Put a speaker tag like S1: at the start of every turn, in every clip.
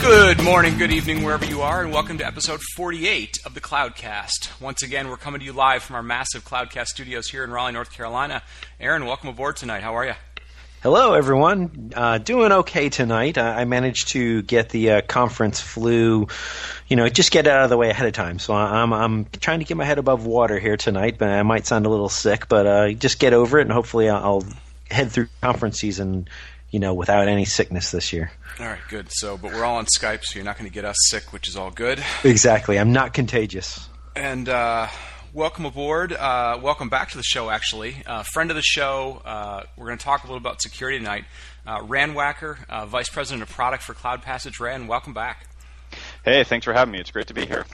S1: Good morning, good evening, wherever you are, and welcome to episode 48 of the Cloudcast. Once again, we're coming to you live from our massive Cloudcast studios here in Raleigh, North Carolina. Aaron, welcome aboard tonight. How are you?
S2: Hello, everyone. Uh, doing okay tonight. I, I managed to get the uh, conference flu, you know, just get out of the way ahead of time. So I'm I'm trying to get my head above water here tonight. But I might sound a little sick, but uh, just get over it, and hopefully I'll, I'll head through conference season, you know, without any sickness this year.
S1: All right, good. So, but we're all on Skype, so you're not going to get us sick, which is all good.
S2: Exactly. I'm not contagious.
S1: And uh, welcome aboard. Uh, welcome back to the show, actually. Uh, friend of the show, uh, we're going to talk a little about security tonight. Uh, Rand Wacker, uh, Vice President of Product for Cloud Passage. Rand, welcome back.
S3: Hey, thanks for having me. It's great to be here.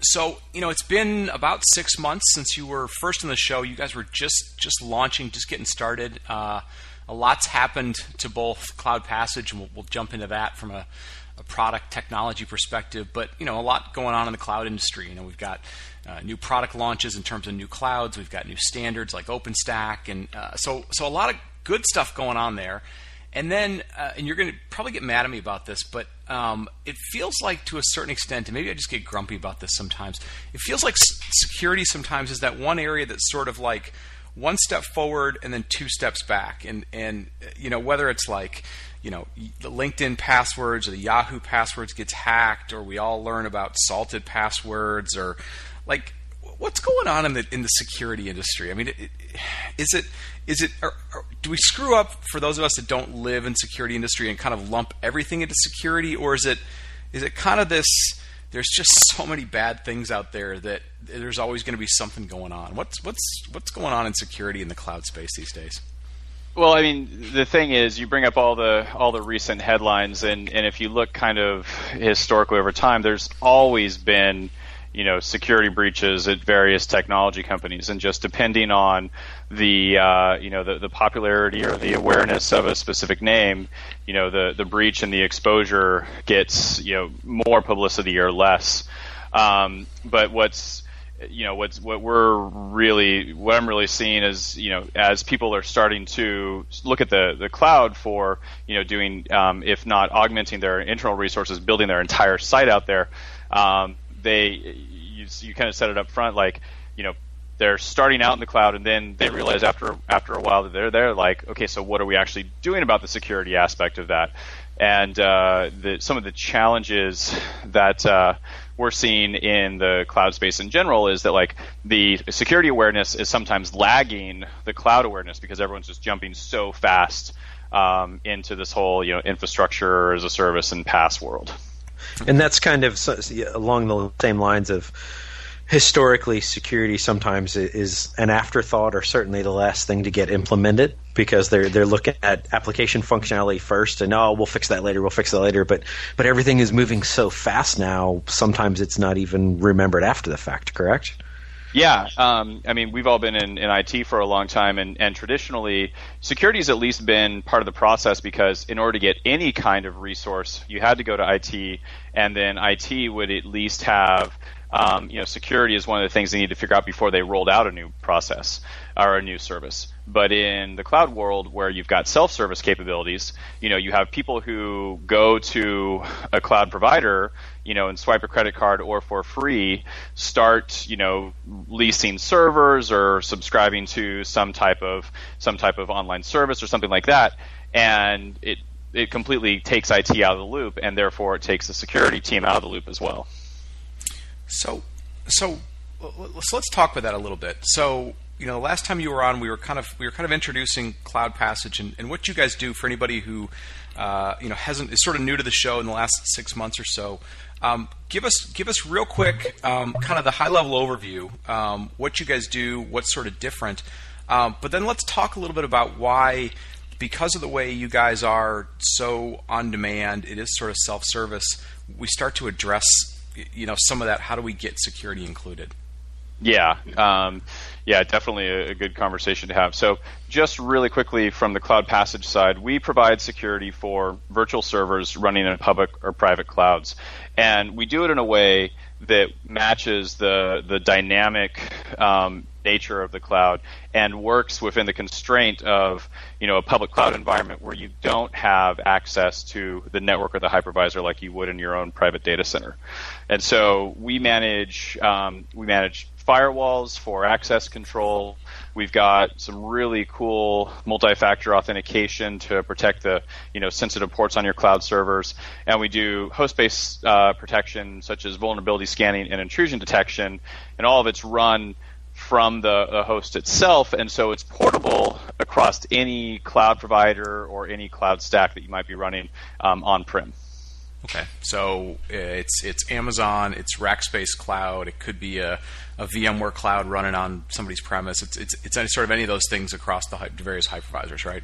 S1: So, you know, it's been about six months since you were first on the show. You guys were just just launching, just getting started. Uh, a lot's happened to both CloudPassage, and we'll, we'll jump into that from a, a, product technology perspective. But you know, a lot going on in the cloud industry. You know, we've got uh, new product launches in terms of new clouds. We've got new standards like OpenStack, and uh, so so a lot of good stuff going on there. And then, uh, and you're going to probably get mad at me about this, but um, it feels like to a certain extent, and maybe I just get grumpy about this sometimes. It feels like security sometimes is that one area that's sort of like one step forward and then two steps back. And and you know whether it's like you know the LinkedIn passwords or the Yahoo passwords gets hacked, or we all learn about salted passwords, or like what's going on in the in the security industry? I mean, it, it, is it is it or, or do we screw up for those of us that don't live in security industry and kind of lump everything into security, or is it is it kind of this? There's just so many bad things out there that there's always going to be something going on. What's what's what's going on in security in the cloud space these days?
S3: Well, I mean, the thing is, you bring up all the all the recent headlines, and and if you look kind of historically over time, there's always been you know security breaches at various technology companies, and just depending on the uh, you know the, the popularity or the awareness of a specific name, you know the the breach and the exposure gets you know more publicity or less. Um, but what's you know what's what we're really what I'm really seeing is you know as people are starting to look at the the cloud for you know doing um, if not augmenting their internal resources, building their entire site out there, um, they you, you kind of set it up front like you know they're starting out in the cloud and then they realize after after a while that they're there like okay so what are we actually doing about the security aspect of that? And uh, the, some of the challenges that uh, we're seeing in the cloud space in general is that like the security awareness is sometimes lagging the cloud awareness because everyone's just jumping so fast um, into this whole you know infrastructure as a service and PaaS world.
S2: And that's kind of along the same lines of historically security sometimes is an afterthought or certainly the last thing to get implemented because they're they're looking at application functionality first and oh we'll fix that later we'll fix that later. But but everything is moving so fast now sometimes it's not even remembered after the fact correct?
S3: Yeah, um, I mean, we've all been in, in IT for a long time, and, and traditionally, security has at least been part of the process because in order to get any kind of resource, you had to go to IT, and then IT would at least have um, you know, security is one of the things they need to figure out before they rolled out a new process or a new service. But in the cloud world, where you've got self-service capabilities, you know, you have people who go to a cloud provider, you know, and swipe a credit card or for free, start, you know, leasing servers or subscribing to some type of some type of online service or something like that, and it it completely takes IT out of the loop, and therefore it takes the security team out of the loop as well.
S1: So, so let's let's talk about that a little bit. So, you know, the last time you were on, we were kind of we were kind of introducing CloudPassage and, and what you guys do for anybody who uh, you know hasn't is sort of new to the show in the last six months or so. Um, give us give us real quick, um, kind of the high level overview, um, what you guys do, what's sort of different, um, but then let's talk a little bit about why. Because of the way you guys are so on demand, it is sort of self service. We start to address you know some of that how do we get security included?
S3: Yeah um, yeah definitely a, a, good conversation to have. So just really quickly from the CloudPassage side we provide security for virtual servers running in public or private clouds. And we do it in a way that matches the the dynamic um, nature of the cloud and works within the constraint of you know a public cloud environment where you don't have access to the network or the hypervisor like you would in your own private data center. And so we manage um, we manage firewalls for access control. We've got some really cool multi-factor authentication to protect the you know sensitive ports on your cloud servers, and we do host-based uh, protection such as vulnerability scanning and intrusion detection, and all of it's run from the, the, host itself, and so it's portable across any cloud provider or any cloud stack that you might be running um, on-prem.
S1: Okay, so uh, it's it's Amazon, it's Rackspace Cloud, it could be a, a VMware cloud running on somebody's premise. It's it's it's any sort of any of those things across the various hypervisors, right?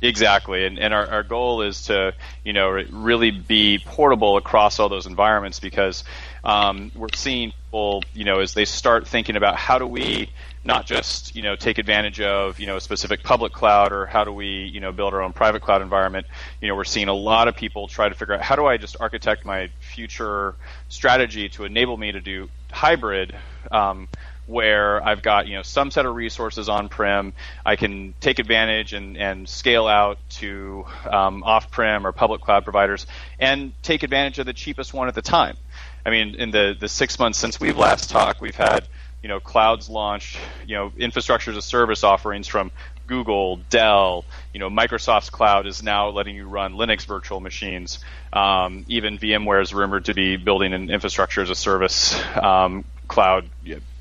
S3: Exactly, and, and our, our goal is to you know really be portable across all those environments because um, we're seeing people you know as they start thinking about how do we not just you know take advantage of you know a specific public cloud or how do we you know build our own private cloud environment. You know we're seeing a lot of people try to figure out how do I just architect my future strategy to enable me to do hybrid. Um, where I've got you know some set of resources on prem, I can take advantage and, and scale out to um, off prem or public cloud providers, and take advantage of the cheapest one at the time. I mean, in the the six months since we've last talked, we've had you know clouds launched, you know infrastructure as a service offerings from Google, Dell, you know, Microsoft's cloud is now letting you run Linux virtual machines. Um, even VMware is rumored to be building an infrastructure as a service um, cloud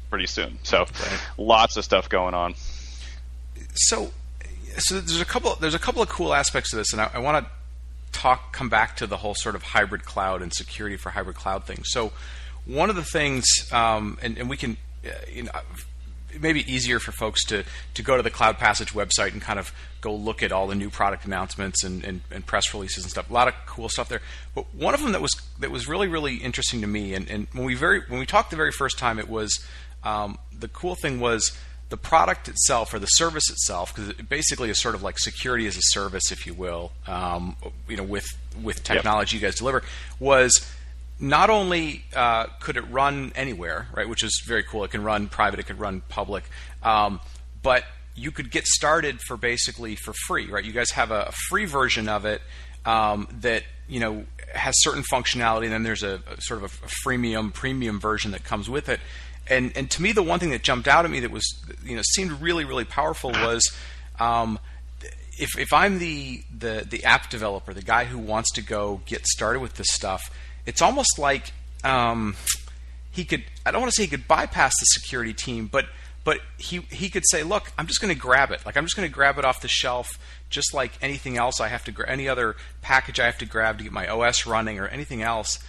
S3: pretty soon. So right. lots of stuff going on.
S1: So, so there's a couple there's a couple of cool aspects to this, and I, I want to talk come back to the whole sort of hybrid cloud and security for hybrid cloud thing. So, one of the things, um, and, and we can, uh, you know, it may be easier for folks to to go to the CloudPassage website and kind of go look at all the new product announcements and, and, and, press releases and stuff. A lot of cool stuff there. But one of them that was that was really really interesting to me, and, and when we very when we talked the very first time, it was um, the cool thing was the product itself or the service itself, because it basically is sort of like security as a service, if you will. Um, you know, with with technology yep. you guys deliver, was not only uh, could it run anywhere, right, which is very cool. It can run private, it could run public, um, but you could get started for basically for free, right? You guys have a, free version of it um, that you know has certain functionality, and then there's a, a sort of a, a freemium premium version that comes with it and and to me, the one thing that jumped out at me that was you know seemed really really powerful was. Um, if, if I'm the, the, the app developer, the guy who wants to go get started with this stuff, it's almost like um, he could. I don't want to say he could bypass the security team, but but he he could say, look, I'm just going to grab it. Like I'm just going to grab it off the shelf, just like anything else I have to gra- any other package I have to grab to get my OS running or anything else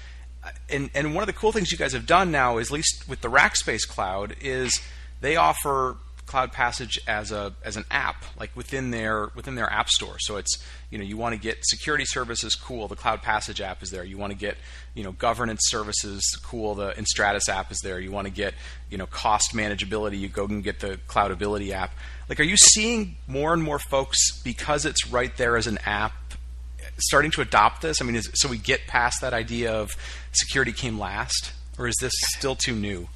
S1: and and one of the cool things you guys have done now, is, at least with the Rackspace Cloud, is they offer CloudPassage as a as an app, like within their within their app store. So it's you know you want to get security services, cool. The CloudPassage app is there. You want to get you know governance services, cool. The enStratus app is there. You want to get you know cost manageability. You go and get the Cloudability app. Like, are you seeing more and more folks because it's right there as an app? Starting to adopt this? I mean, is, so we get past that idea of security came last, or is this still too new?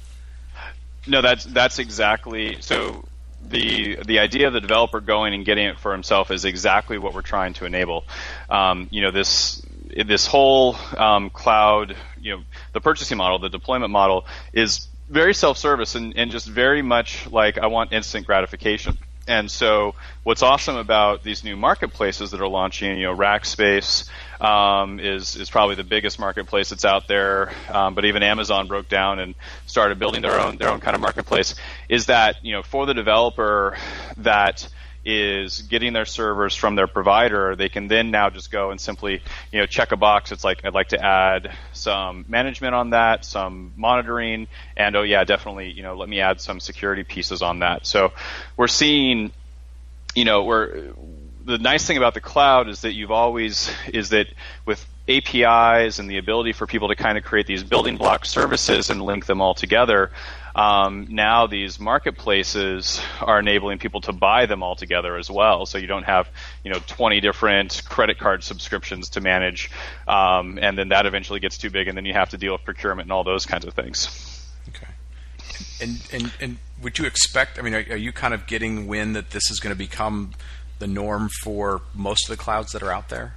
S3: No, that's that's exactly so. The the idea of the developer going and getting it for himself is exactly what we're trying to enable. Um, you know this this whole um, cloud, you know, the purchasing model, the deployment model is very self-service and, and just very much like I want instant gratification. And so, what's awesome about these new marketplaces that are launching, you know, Rackspace um, is is probably the biggest marketplace that's out there. Um, but even Amazon broke down and started building their own their own kind of marketplace. Is that you know for the developer that is getting their servers from their provider, they can then now just go and simply, you know, check a box. It's like I'd like to add some management on that, some monitoring, and oh yeah, definitely, you know, let me add some security pieces on that. So we're seeing, you know, we're the nice thing about the cloud is that you've always is that with APIs and the ability for people to kind of create these building block services and link them all together, um, now these marketplaces are enabling people to buy them all together as well. So you don't have, you know, 20 different credit card subscriptions to manage, um, and then that eventually gets too big, and then you have to deal with procurement and all those kinds of things.
S1: Okay. And and and would you expect? I mean, are, are you kind of getting wind that this is going to become the norm for most of the clouds that are out there?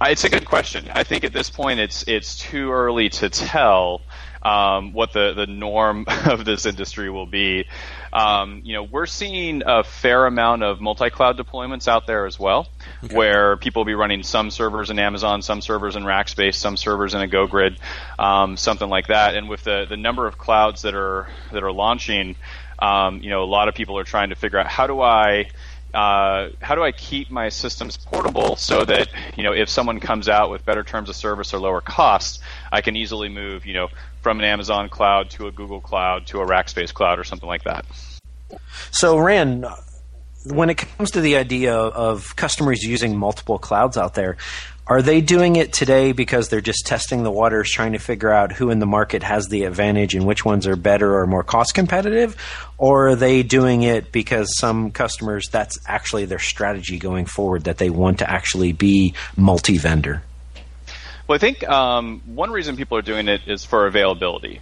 S3: It's a good question. I think at this point it's it's too early to tell um, what the, the norm of this industry will be. Um, you know, we're seeing a fair amount of multi-cloud deployments out there as well, okay. where people will be running some servers in Amazon, some servers in Rackspace, some servers in a GoGrid, um, something like that. And with the, the number of clouds that are that are launching, um, you know, a lot of people are trying to figure out how do I uh, how do I keep my systems portable so that you know if someone comes out with better terms of service or lower costs, I can easily move you know from an Amazon cloud to a Google cloud to a Rackspace cloud or something like that.
S2: So, Rand, when it comes to the idea of customers using multiple clouds out there, are they doing it today because they're just testing the waters, trying to figure out who in the market has the advantage and which ones are better or more cost competitive? Or are they doing it because some customers, that's actually their strategy going forward, that they want to actually be multi vendor?
S3: Well, I think um, one reason people are doing it is for availability.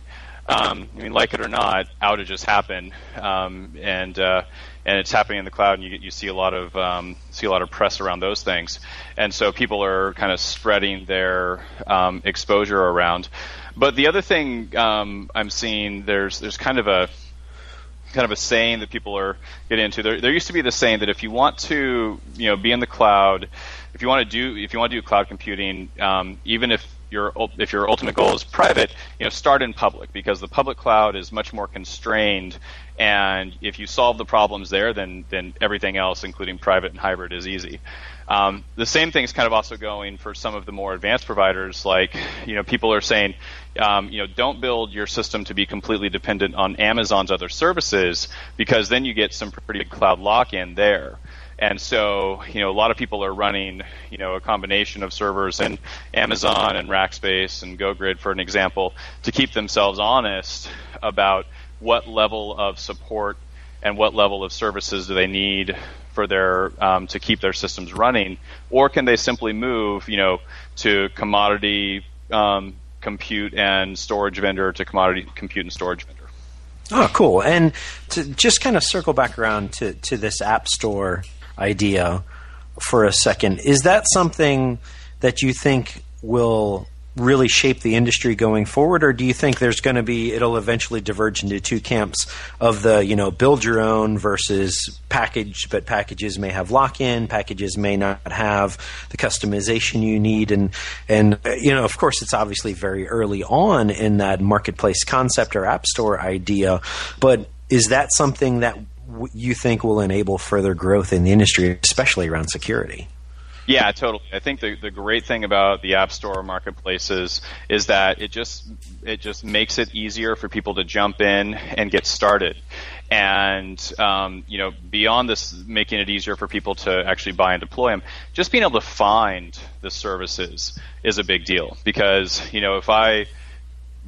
S3: Um, I mean, like it or not, outages happen, um, and uh, and it's happening in the cloud, and you you see a lot of um, see a lot of press around those things, and so people are kind of spreading their um, exposure around. But the other thing um, I'm seeing there's there's kind of a kind of a saying that people are getting into. There, there used to be the saying that if you want to you know be in the cloud, if you want to do if you want to do cloud computing, um, even if your if your ultimate goal is private, you know, start in public because the public cloud is much more constrained. And if you solve the problems there, then then everything else, including private and hybrid, is easy. Um, the same thing is kind of also going for some of the more advanced providers. Like, you know, people are saying, um, you know, don't build your system to be completely dependent on Amazon's other services because then you get some pretty big cloud lock-in there. And so, you know, a lot of people are running, you know, a combination of servers in Amazon and Rackspace and GoGrid, for an example, to keep themselves honest about what level of support and what level of services do they need for their um, to keep their systems running, or can they simply move, you know, to commodity um, compute and storage vendor to commodity compute and storage vendor?
S2: Oh, cool! And to just kind of circle back around to to this app store idea for a second. Is that something that you think will really shape the industry going forward, or do you think there's going to be it'll eventually diverge into two camps of the you know build your own versus package, but packages may have lock in, packages may not have the customization you need, and and you know of course it's obviously very early on in that marketplace concept or app store idea, but is that something that you think will enable further growth in the industry, especially around security.
S3: Yeah, totally. I think the, the great thing about the App Store marketplaces is that it just it just makes it easier for people to jump in and get started. And um, you know, beyond this, making it easier for people to actually buy and deploy them, just being able to find the services is a big deal. Because you know, if I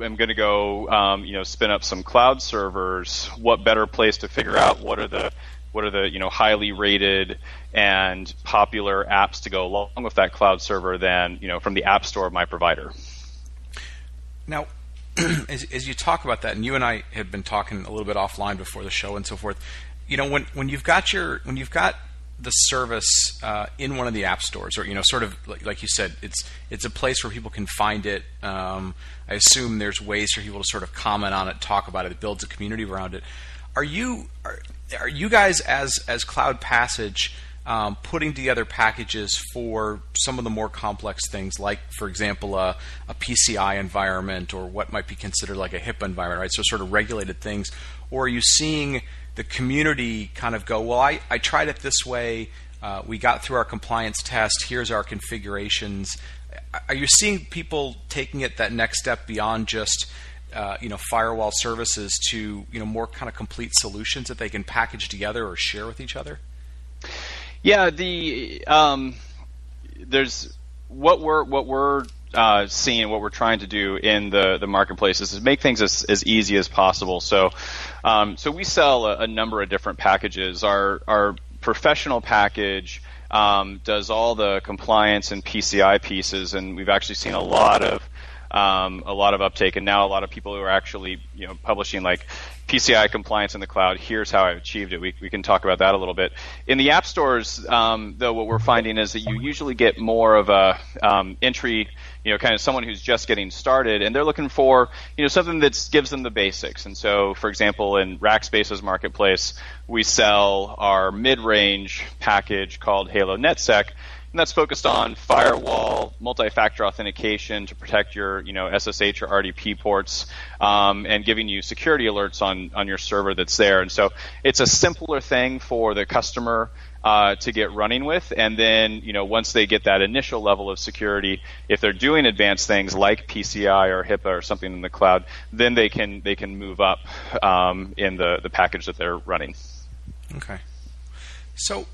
S3: am going to go, um, you know, spin up some cloud servers, what better place to figure out what are the what are the you know highly rated and popular apps to go along with that cloud server than you know from the app store of my provider.
S1: Now, as, as you talk about that, and you and I have been talking a little bit offline before the show and so forth. You know, when when you've got your when you've got the service uh, in one of the app stores, or you know, sort of like, like, you said, it's it's a place where people can find it. Um, I assume there's ways for people to sort of comment on it, talk about it. It builds a community around it. Are you are, are you guys as as CloudPassage um, putting together packages for some of the more complex things, like for example a, a PCI environment or what might be considered like a HIPAA environment, right? So sort of regulated things, or are you seeing the community kind of go, well, I, I tried it this way. Uh, we got through our compliance test. Here's our configurations. Are you seeing people taking it that next step beyond just uh, you know firewall services to you know more kind of complete solutions that they can package together or share with each other?
S3: Yeah, the um, there's what we're what we're uh, seeing, what we're trying to do in the the marketplace is make things as, as easy as possible. So, um, so we sell a, a, number of different packages. Our our professional package um, does all the compliance and PCI pieces, and we've actually seen a lot of um, a lot of uptake, and now a lot of people who are actually you know publishing like PCI compliance in the cloud. Here's how I've achieved it. We, we can talk about that a little bit. In the app stores, um, though, what we're finding is that you usually get more of a um, entry, you know, kind of someone who's just getting started, and they're looking for, you know, something that gives them the basics. And so, for example, in Rackspace's marketplace, we sell our mid-range package called Halo NetSec, and that's focused on firewall, multi-factor authentication to protect your, you know, SSH or RDP ports, um, and giving you security alerts on on your server that's there. And so it's a simpler thing for the customer uh, to get running with, and then you know once they get that initial level of security, if they're doing advanced things like PCI or HIPAA or something in the cloud, then they can they can move up um, in the the package that they're running.
S1: Okay. So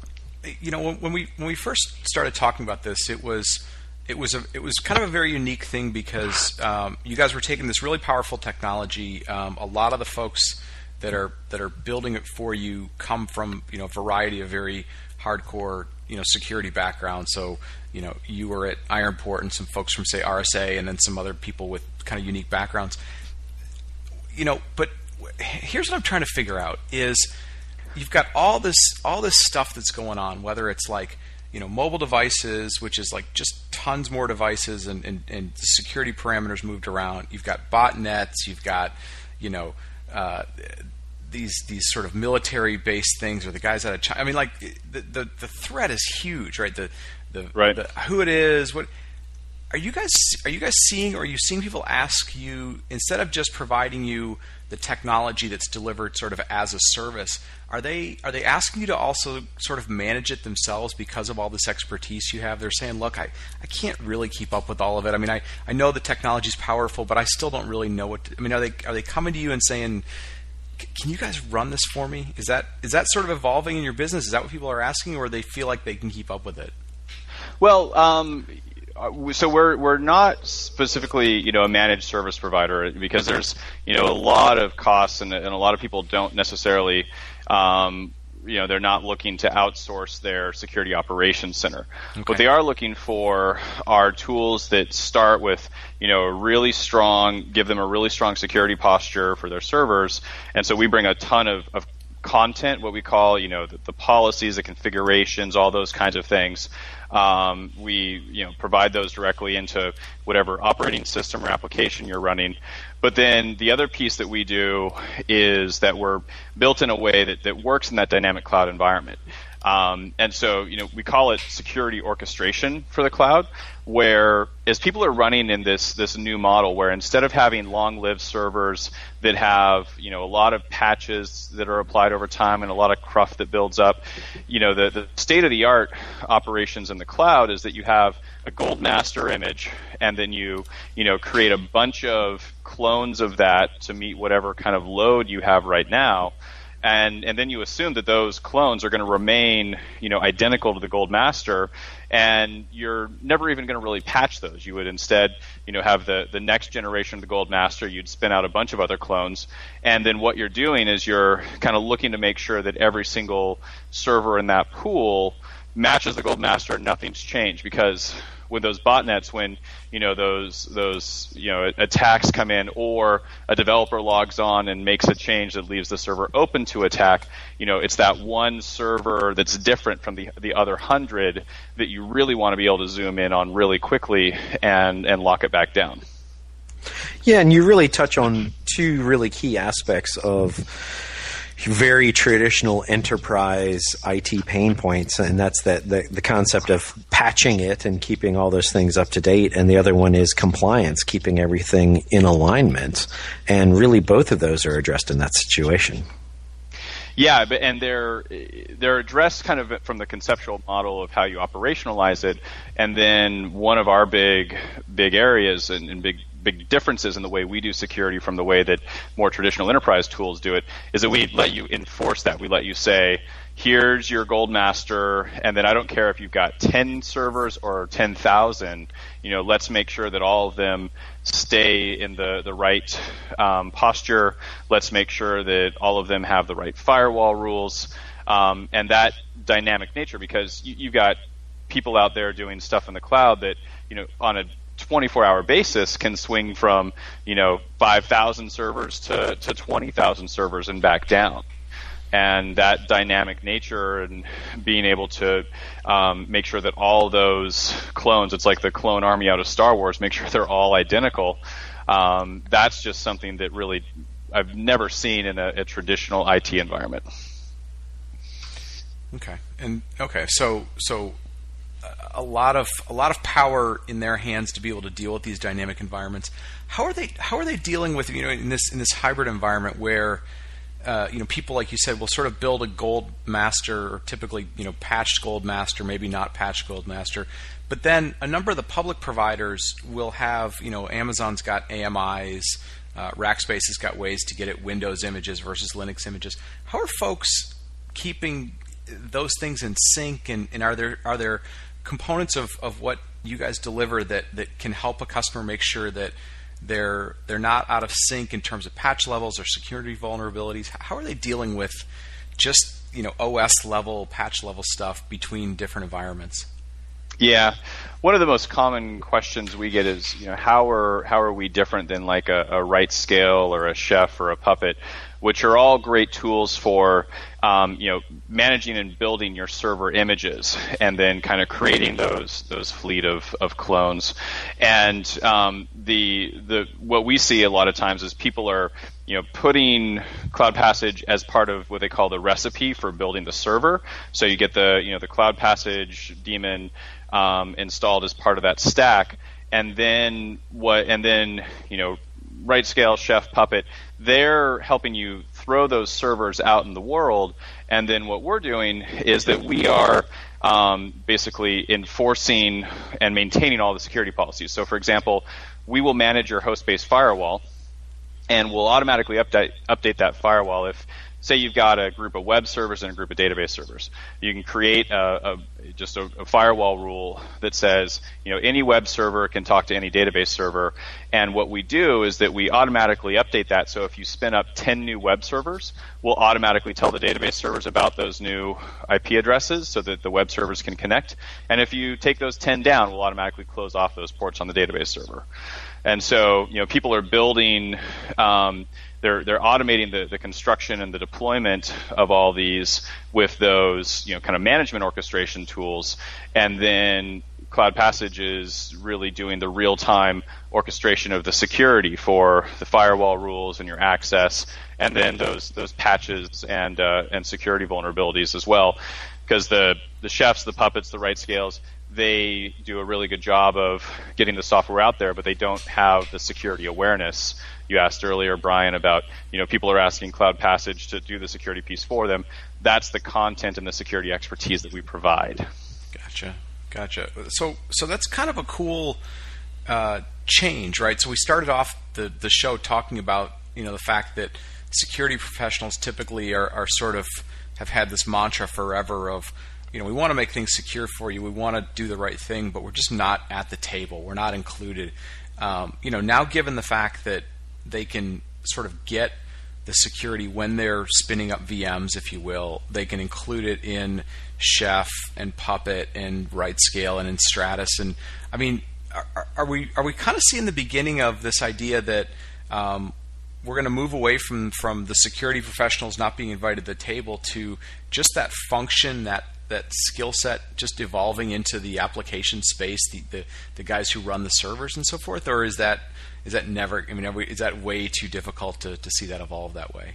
S1: you know, when, we when we first started talking about this, it was it was a it was kind of a very unique thing because um, you guys were taking this really powerful technology. Um, a lot of the folks that are that are building it for you come from you know a variety of very hardcore you know security backgrounds. So you know you were at Ironport and some folks from say RSA, and then some other people with kind of unique backgrounds. You know, but here's what I'm trying to figure out is you've got all this all this stuff that's going on, whether it's like you know mobile devices, which is like just tons more devices and, and, and the security parameters moved around. You've got botnets, you've got you know uh, these these sort of military based things, or the guys out of China. I mean, like the the, the threat is huge, right? The the,
S3: right.
S1: the who it is, what are you guys are you guys seeing or are you seeing people ask you instead of just providing you the technology that's delivered sort of as a service are they are they asking you to also sort of manage it themselves because of all this expertise you have? They're saying look I, I can't really keep up with all of it. I mean I, I know the technology is powerful but I still don't really know what to, I mean are they are they coming to you and saying can you guys run this for me? Is that is that sort of evolving in your business? Is that what people are asking or they feel like they can keep up with it?
S3: Well um, so we're we're not specifically you know a managed service provider because there's you know a lot of costs and, and a lot of people don't necessarily um, you know they're not looking to outsource their security operations center. Okay. What they are looking for are tools that start with you know a really strong, give them a really strong security posture for their servers, and so we bring a ton of, of content, what we call, you know, the, the, policies, the configurations, all those kinds of things. Um, we, you know, provide those directly into whatever operating system or application you're running. But then the other piece that we do is that we're built in a way that, that works in that dynamic cloud environment. Um, and so, you know, we call it security orchestration for the cloud, where as people are running in this this new model, where instead of having long-lived servers that have, you know, a lot of patches that are applied over time and a lot of cruft that builds up, you know, the, the state-of-the-art operations in the cloud is that you have a gold master image, and then you, you know, create a bunch of clones of that to meet whatever kind of load you have right now and and then you assume that those clones are going to remain you know identical to the gold master and you're never even going to really patch those. You would instead you know have the the next generation of the gold master you'd spin out a bunch of other clones. And then what you're doing is you're kind of looking to make sure that every single server in that pool matches the gold master and nothing's changed because with those botnets when you know those those you know attacks come in or a developer logs on and makes a change that leaves the server open to attack you know it's that one server that's different from the the other 100 that you really want to be able to zoom in on really quickly and and lock it back down.
S2: Yeah and you really touch on two really key aspects of very traditional enterprise IT pain points, and that's that the, the concept of patching it and keeping all those things up to date, and the other one is compliance, keeping everything in alignment, and really both of those are addressed in that situation.
S3: Yeah, and they're they're addressed kind of from the conceptual model of how you operationalize it, and then one of our big big areas and, and big big differences in the way we do security from the way that more traditional enterprise tools do it is that we let you enforce that. We let you say, here's your gold master, and then I don't care if you've got 10 servers or 10,000, you know, let's make sure that all of them stay in the, the right um, posture. Let's make sure that all of them have the right firewall rules. Um, and that dynamic nature, because you, you've got people out there doing stuff in the cloud that, you know, on a 24 hour basis can swing from, you know, 5,000 servers to, to 20,000 servers and back down and that dynamic nature and being able to um, make sure that all those clones, it's like the clone army out of Star Wars, make sure they're all identical. Um, that's just something that really I've never seen in a, a traditional IT environment.
S1: Okay, and okay, so so a lot of a lot of power in their hands to be able to deal with these dynamic environments. How are they how are they dealing with you know in this in this hybrid environment where uh, you know, people like you said will sort of build a gold master, or typically, you know, patched gold master, maybe not patched gold master. But then a number of the public providers will have, you know, Amazon's got AMIs, uh, Rackspace has got ways to get at Windows images versus Linux images. How are folks keeping those things in sync, and, and are there are there components of, of what you guys deliver that, that can help a customer make sure that they're they're not out of sync in terms of patch levels or security vulnerabilities. How are they dealing with just you know OS level, patch level stuff between different environments?
S3: Yeah, one of the most common questions we get is, you know, how are how are we different than like a, a RightScale or a Chef or a Puppet, which are all great tools for, um, you know, managing and building your server images and then kind of creating those those fleet of, of clones. And um, the the what we see a lot of times is people are you know putting CloudPassage as part of what they call the recipe for building the server. So you get the you know the CloudPassage daemon um, installed as part of that stack, and then what? And then you know, RightScale, Chef, Puppet, they're helping you throw those servers out in the world. And then what we're doing is that we are um, basically enforcing and maintaining all the security policies. So, for example, we will manage your host-based firewall, and we'll automatically update update that firewall if say you've got a group of web servers and a group of database servers. You can create a, a just a, a, firewall rule that says, you know, any web server can talk to any database server. And what we do is that we automatically update that. So if you spin up 10 new web servers, we'll automatically tell the database servers about those new IP addresses so that the web servers can connect. And if you take those 10 down, we'll automatically close off those ports on the database server. And so, you know, people are building, um, they're they're automating the, the construction and the deployment of all these with those you know kind of management orchestration tools, and then CloudPassage is really doing the real time orchestration of the security for the firewall rules and your access, and then those those patches and uh, and security vulnerabilities as well, because the the chefs, the puppets, the right scales. they do a really good job of getting the software out there, but they don't have the security awareness you asked earlier, Brian, about you know people are asking CloudPassage to do the security piece for them. That's the content and the security expertise that we provide.
S1: Gotcha, gotcha. So so that's kind of a cool uh, change, right? So we started off the the show talking about you know the fact that security professionals typically are, are sort of have had this mantra forever of you know, we want to make things secure for you. We want to do the right thing, but we're just not at the table. We're not included. Um, you know, now given the fact that they can sort of get the security when they're spinning up VMs, if you will. They can include it in Chef and Puppet and RightScale and enStratus. And I mean, are, are we are we kind of seeing the beginning of this idea that um, we're going to move away from from the security professionals not being invited to the table to just that function that that skill set just evolving into the application space, the, the, the guys who run the servers and so forth, or is that is that never? I mean, we, is that way too difficult to, to see that evolve that way?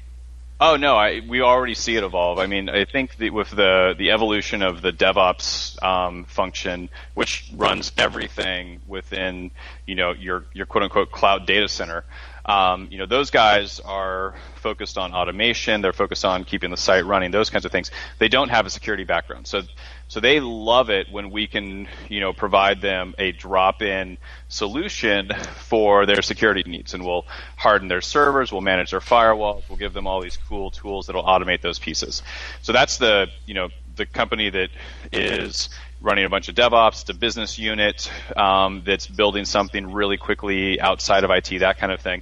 S3: Oh no, I, we already see it evolve. I mean, I think with the the evolution of the DevOps um, function, which runs everything within you know your your quote unquote cloud data center, Um, you know, those guys are focused on automation. They're focused on keeping the site running, those kinds of things. They don't have a security background, so so they love it when we can, you know, provide them a drop-in solution for their security needs, and we'll harden their servers, we'll manage their firewalls, we'll give them all these cool tools that'll automate those pieces. So that's the, you know, the company that is running a bunch of DevOps, a business unit um, that's building something really quickly outside of IT, that kind of thing.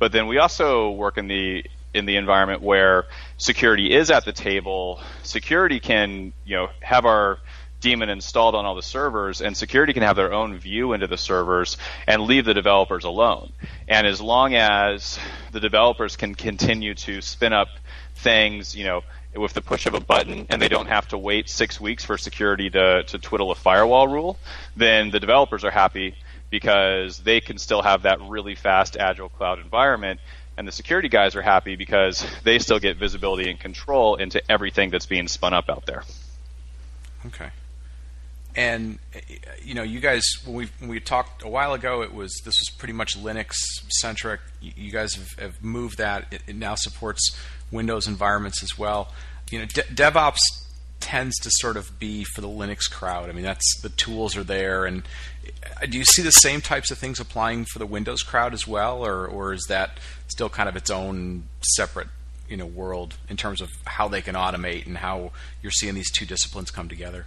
S3: But then we also work in the in the environment where security is at the table. Security can you know have our daemon installed on all the servers, and security can have their own view into the servers and leave the developers alone. And as long as the developers can continue to spin up things, you know, with the push of a button and they don't have to wait six weeks for security to, to twiddle a firewall rule, then the developers are happy because they can still have that really fast agile cloud environment and the security guys are happy because they still get visibility and control into everything that's being spun up out there.
S1: Okay. And you know, you guys when we when we talked a while ago, it was this was pretty much Linux centric. You guys have, have moved that. It, it now supports Windows environments as well. You know, De- DevOps tends to sort of be for the Linux crowd. I mean, that's the tools are there, and uh, do you see the same types of things applying for the Windows crowd as well, or or is that still kind of its own separate you know world in terms of how they can automate and how you're seeing these two disciplines come together?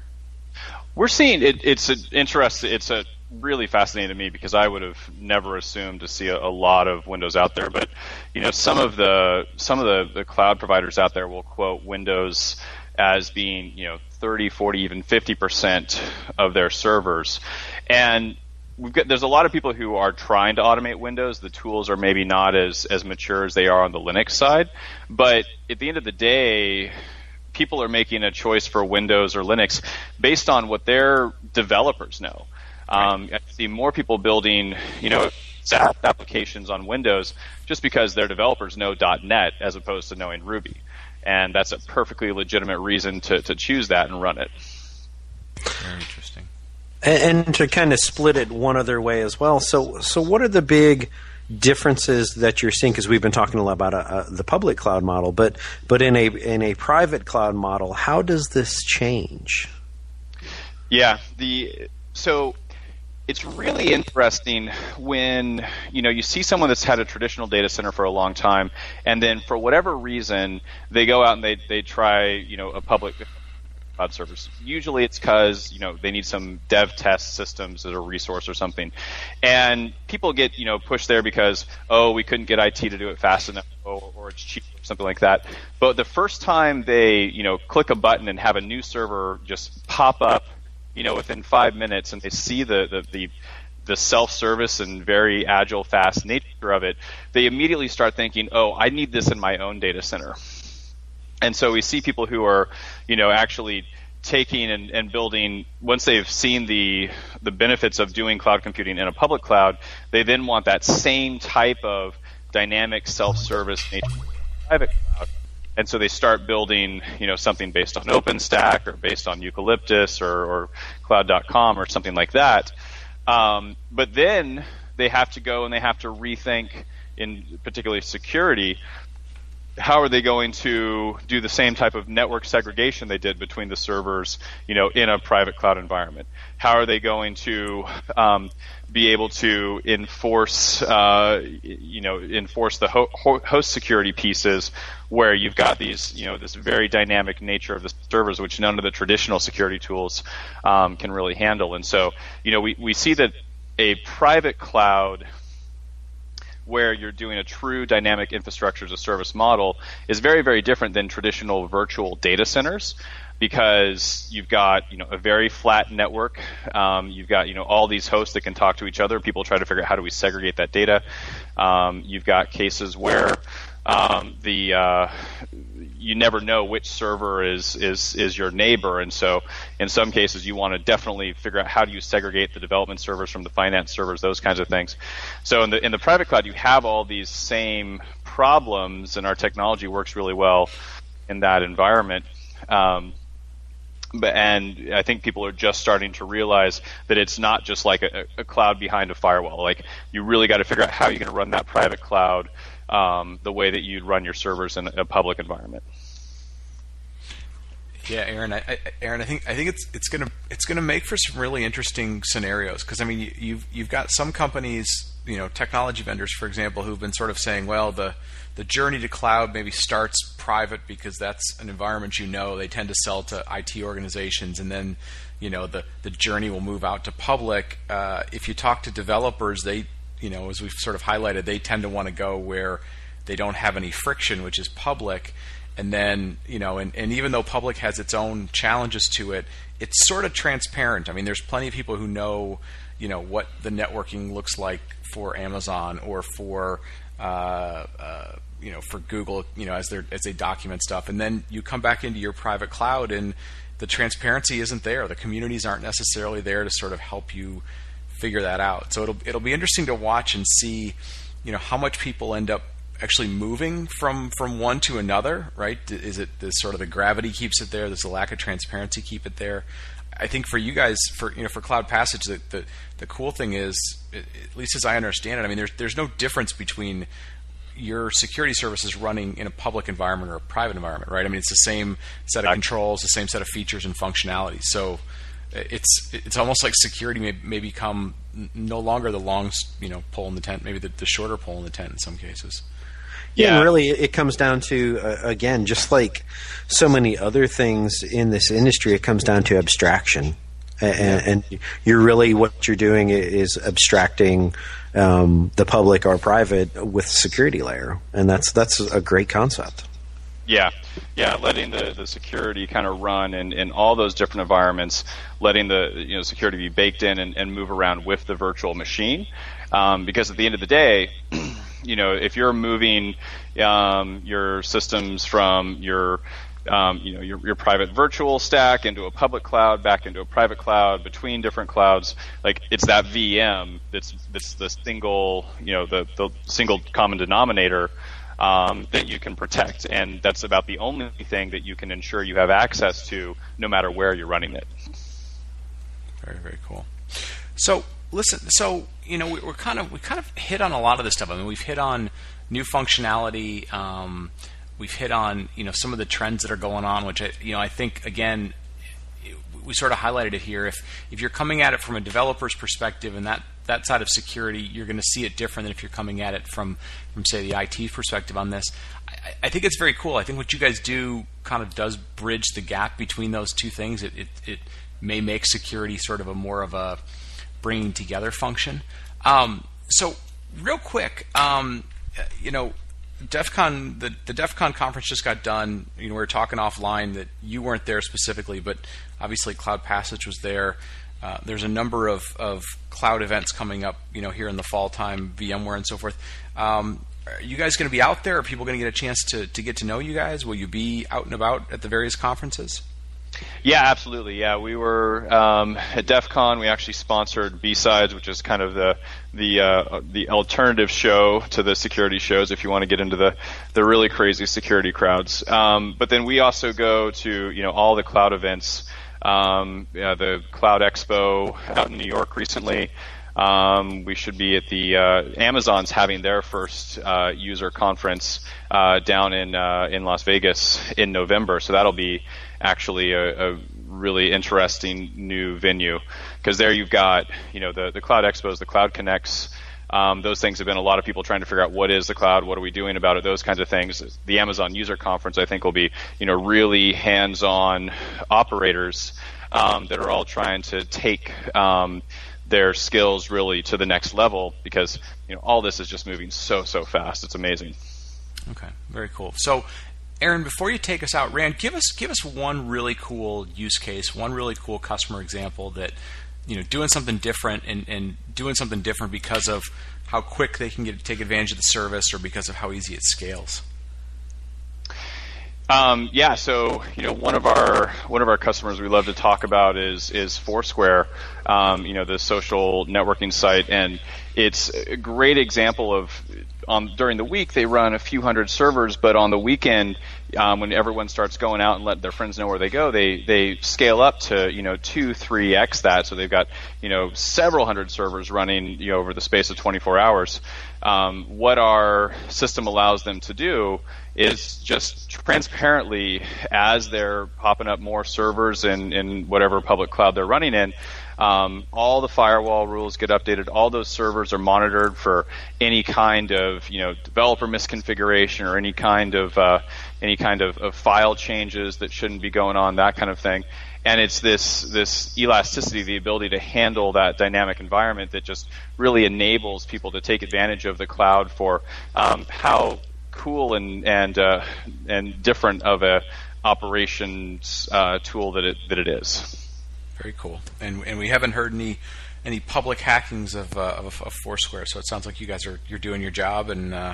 S3: We're seeing it, it's an interest. It's a really fascinating to me because I would have never assumed to see a, a, lot of Windows out there. But you know, some of the some of the, the cloud providers out there will quote Windows as being you know 30, 40, even 50 percent of their servers, and we've got there's a lot of people who are trying to automate Windows. The tools are maybe not as as mature as they are on the Linux side, but at the end of the day, people are making a choice for Windows or Linux based on what their developers know. Um, I see more people building, you know, SAP applications on Windows just because their developers know .NET as opposed to knowing Ruby, and that's a perfectly legitimate reason to, to choose that and run it.
S1: Very interesting.
S2: And, and to kind of split it one other way as well. So, so what are the big differences that you're seeing? Because we've been talking a lot about uh, the public cloud model, but but in a in a private cloud model, how does this change?
S3: Yeah, the so it's really interesting when you know you see someone that's had a traditional data center for a long time, and then for whatever reason they go out and they they try you know a public cloud service. Usually it's because you know they need some dev test systems as a resource or something, and people get you know pushed there because oh we couldn't get IT to do it fast enough or, or it's cheap or something like that. But the first time they you know click a button and have a new server just pop up you know, within five minutes and they see the, the, the, the self-service and very agile, fast nature of it, they immediately start thinking, oh, I need this in my own data center. And so we see people who are, you know, actually taking and, and building once they've seen the the benefits of doing cloud computing in a public cloud, they then want that same type of dynamic self-service nature private cloud and so they start building, you know, something based on OpenStack or based on Eucalyptus or, or Cloud.com or something like that. Um, but then they have to go and they have to rethink, in particularly security, how are they going to do the same type of network segregation they did between the servers, you know, in a private cloud environment? How are they going to um, be able to enforce, uh, you know, enforce the ho- host security pieces where you've got these, you know, this very dynamic nature of the servers, which none of the traditional security tools um, can really handle. And so, you know, we, we see that a private cloud where you're doing a true dynamic infrastructure as a service model is very, very different than traditional virtual data centers because you've got you know a very flat network. Um, you've got you know all these hosts that can talk to each other. People try to figure out how do we segregate that data. Um, you've got cases where um, the uh, you never know which server is is is your neighbor, and so in some cases you want to definitely figure out how do you segregate the development servers from the finance servers, those kinds of things. So in the in the private cloud, you have all these same problems, and our technology works really well in that environment. Um, but, and I think people are just starting to realize that it's not just like a, a cloud behind a firewall. Like you really got to figure out how you're going to run that private cloud um, the way that you'd run your servers in a public environment.
S1: Yeah, Aaron, I, I, Aaron, I think I think it's it's gonna it's gonna make for some really interesting scenarios because I mean you, you've you've got some companies, you know, technology vendors, for example, who've been sort of saying, well, the the journey to cloud maybe starts private because that's an environment you know. They tend to sell to IT organizations, and then you know the the journey will move out to public. Uh, if you talk to developers, they you know as we've sort of highlighted, they tend to want to go where they don't have any friction, which is public. And then you know, and, and even though public has its own challenges to it, it's sort of transparent. I mean, there's plenty of people who know you know what the networking looks like for Amazon or for uh, uh, you know for Google, you know as they as they document stuff, and then you come back into your private cloud and the transparency isn't there. The communities aren't necessarily there to sort of help you figure that out. So it'll it'll be interesting to watch and see, you know, how much people end up actually moving from from one to another. Right? Is it the sort of the gravity keeps it there? There's a lack of transparency keep it there? I think for you guys, for you know, for CloudPassage, the the, the cool thing is, at least as I understand it, I mean, there's there's no difference between your security services running in a public environment or a private environment, right? I mean, it's the same set of controls, the same set of features and functionality. So it's it's almost like security may, may become no longer the long you know pole in the tent, maybe the, the shorter pole in the tent in some cases.
S2: Yeah, and really, it comes down to uh, again, just like so many other things in this industry, it comes down to abstraction, and, and you're really what you're doing is abstracting um, the public or private with security layer, and that's that's a great concept.
S3: Yeah, yeah, letting the, the security kind of run in, in all those different environments, letting the you know security be baked in and, and move around with the virtual machine, um, because at the end of the day. you know, if you're moving um, your systems from your um, you know your, your private virtual stack into a public cloud, back into a private cloud, between different clouds. Like it's that VM that's that's the single you know the the single common denominator um, that you can protect, and that's about the only thing that you can ensure you have access to, no matter where you're running it.
S1: Very very cool. So listen, so you know, we, are kind of we kind of hit on a lot of this stuff. I mean, we've hit on new functionality. Um, we've hit on you know some of the trends that are going on, which I you know I think again we sort of highlighted it here. If if you're coming at it from a developer's perspective and that that side of security, you're going to see it different than if you're coming at it from from say the IT perspective on this. I, I think it's very cool. I think what you guys do kind of does bridge the gap between those two things. It it, it may make security sort of a more of a bringing together function. Um, so, real quick, um, you know, DEF CON, the, the DEF CON conference just got done. You know, we were talking offline that you weren't there specifically, but obviously CloudPassage was there. Uh, there's a number of, of cloud events coming up, you know, here in the fall time, VMware and so forth. Um, are you guys going to be out there? Are people going to get a chance to, to get to know you guys? Will you be out and about at the various conferences?
S3: Yeah, absolutely. Yeah, we were um, at DEF CON. We actually sponsored B-Sides, which is kind of the the uh, the alternative show to the security shows. If you want to get into the the really crazy security crowds, um, but then we also go to you know all the cloud events. Um, yeah, the Cloud Expo out in New York recently. Um, we should be at the uh, Amazon's having their first uh, user conference uh, down in uh, in Las Vegas in November, so that'll be actually a, a really interesting new venue because there you've got you know the the cloud expos, the cloud connects. Um, those things have been a lot of people trying to figure out what is the cloud, what are we doing about it, those kinds of things. The Amazon user conference, I think, will be you know really hands-on operators um, that are all trying to take um, their skills really to the next level because you know all this is just moving so so fast. It's amazing.
S1: Okay, very cool. So Aaron, before you take us out, Rand, give us give us one really cool use case, one really cool customer example that you know doing something different and, and doing something different because of how quick they can get take advantage of the service or because of how easy it scales.
S3: Um, yeah, so you know one of our one of our customers we love to talk about is is Foursquare, um, you know the social networking site, and it's a great example of um, during the week they run a few hundred servers, but on the weekend um, when everyone starts going out and let their friends know where they go, they they scale up to you know two, three x that. So they've got you know several hundred servers running you know over the space of 24 hours. Um, what our system allows them to do is just transparently, as they're popping up more servers in in whatever public cloud they're running in. Um, all the firewall rules get updated. All those servers are monitored for any kind of you know developer misconfiguration or any kind of uh, any kind of, of file changes that shouldn't be going on, that kind of thing. And it's this this elasticity, the ability to handle that dynamic environment that just really enables people to take advantage of the cloud for um, how cool and and uh, and different of a operations uh, tool that it that it is.
S1: Very cool. And and we haven't heard any any public hackings of, uh, of, of Foursquare, so it sounds like you guys are you're doing your job and uh,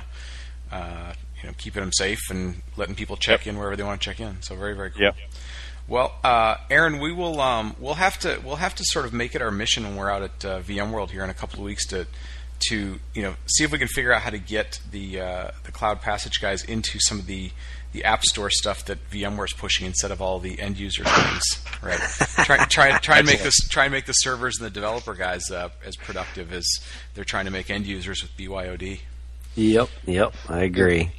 S1: uh, you know keeping them safe and letting people check yep. in wherever they want to check in. So very very cool.
S3: Yep.
S1: Well, uh, Aaron, we will um, we'll have to we'll have to sort of make it our mission when we're out at uh, VMworld here in a couple of weeks to to you know see if we can figure out how to get the uh, the CloudPassage guys into some of the the App Store stuff that VMware is pushing instead of all the end user things, right? try try try and make this try and make the servers and the developer guys uh, as productive as they're trying to make end users with BYOD.
S2: Yep, yep, I agree.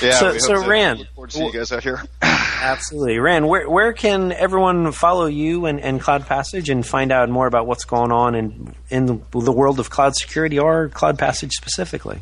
S4: Yeah,
S2: so, so Rand,
S4: look forward to see you guys out here.
S2: absolutely, Rand. Where where can everyone follow you and, and CloudPassage and find out more about what's going on in in the world of cloud security or CloudPassage specifically?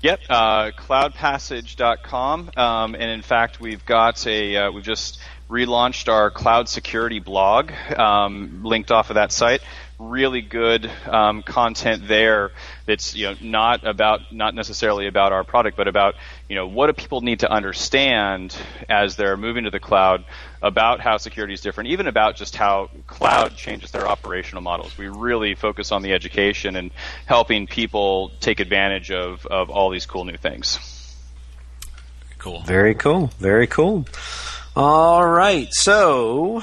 S3: Yep, uh, cloudpassage.com, um, and in fact, we've got a uh, we've just relaunched our cloud security blog, um, linked off of that site. Really good um, content there. That's you know not about not necessarily about our product, but about you know what do people need to understand as they're moving to the cloud about how security is different, even about just how cloud changes their operational models. We really focus on the education and helping people take advantage of of all these cool new things.
S1: Cool.
S2: Very cool. Very cool. All right, so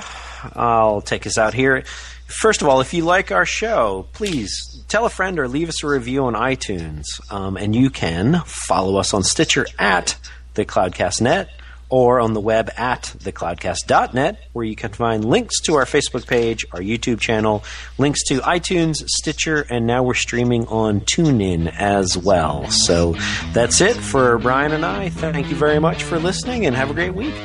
S2: I'll take us out here. First of all, if you like our show, please tell a friend or leave us a review on iTunes. Um, and you can follow us on Stitcher at the Cloudcast.net or on the web at thecloudcast.net, where you can find links to our Facebook page, our YouTube channel, links to iTunes, Stitcher, and now we're streaming on TuneIn as well. So that's it for Brian and I. Thank you very much for listening and have a great week.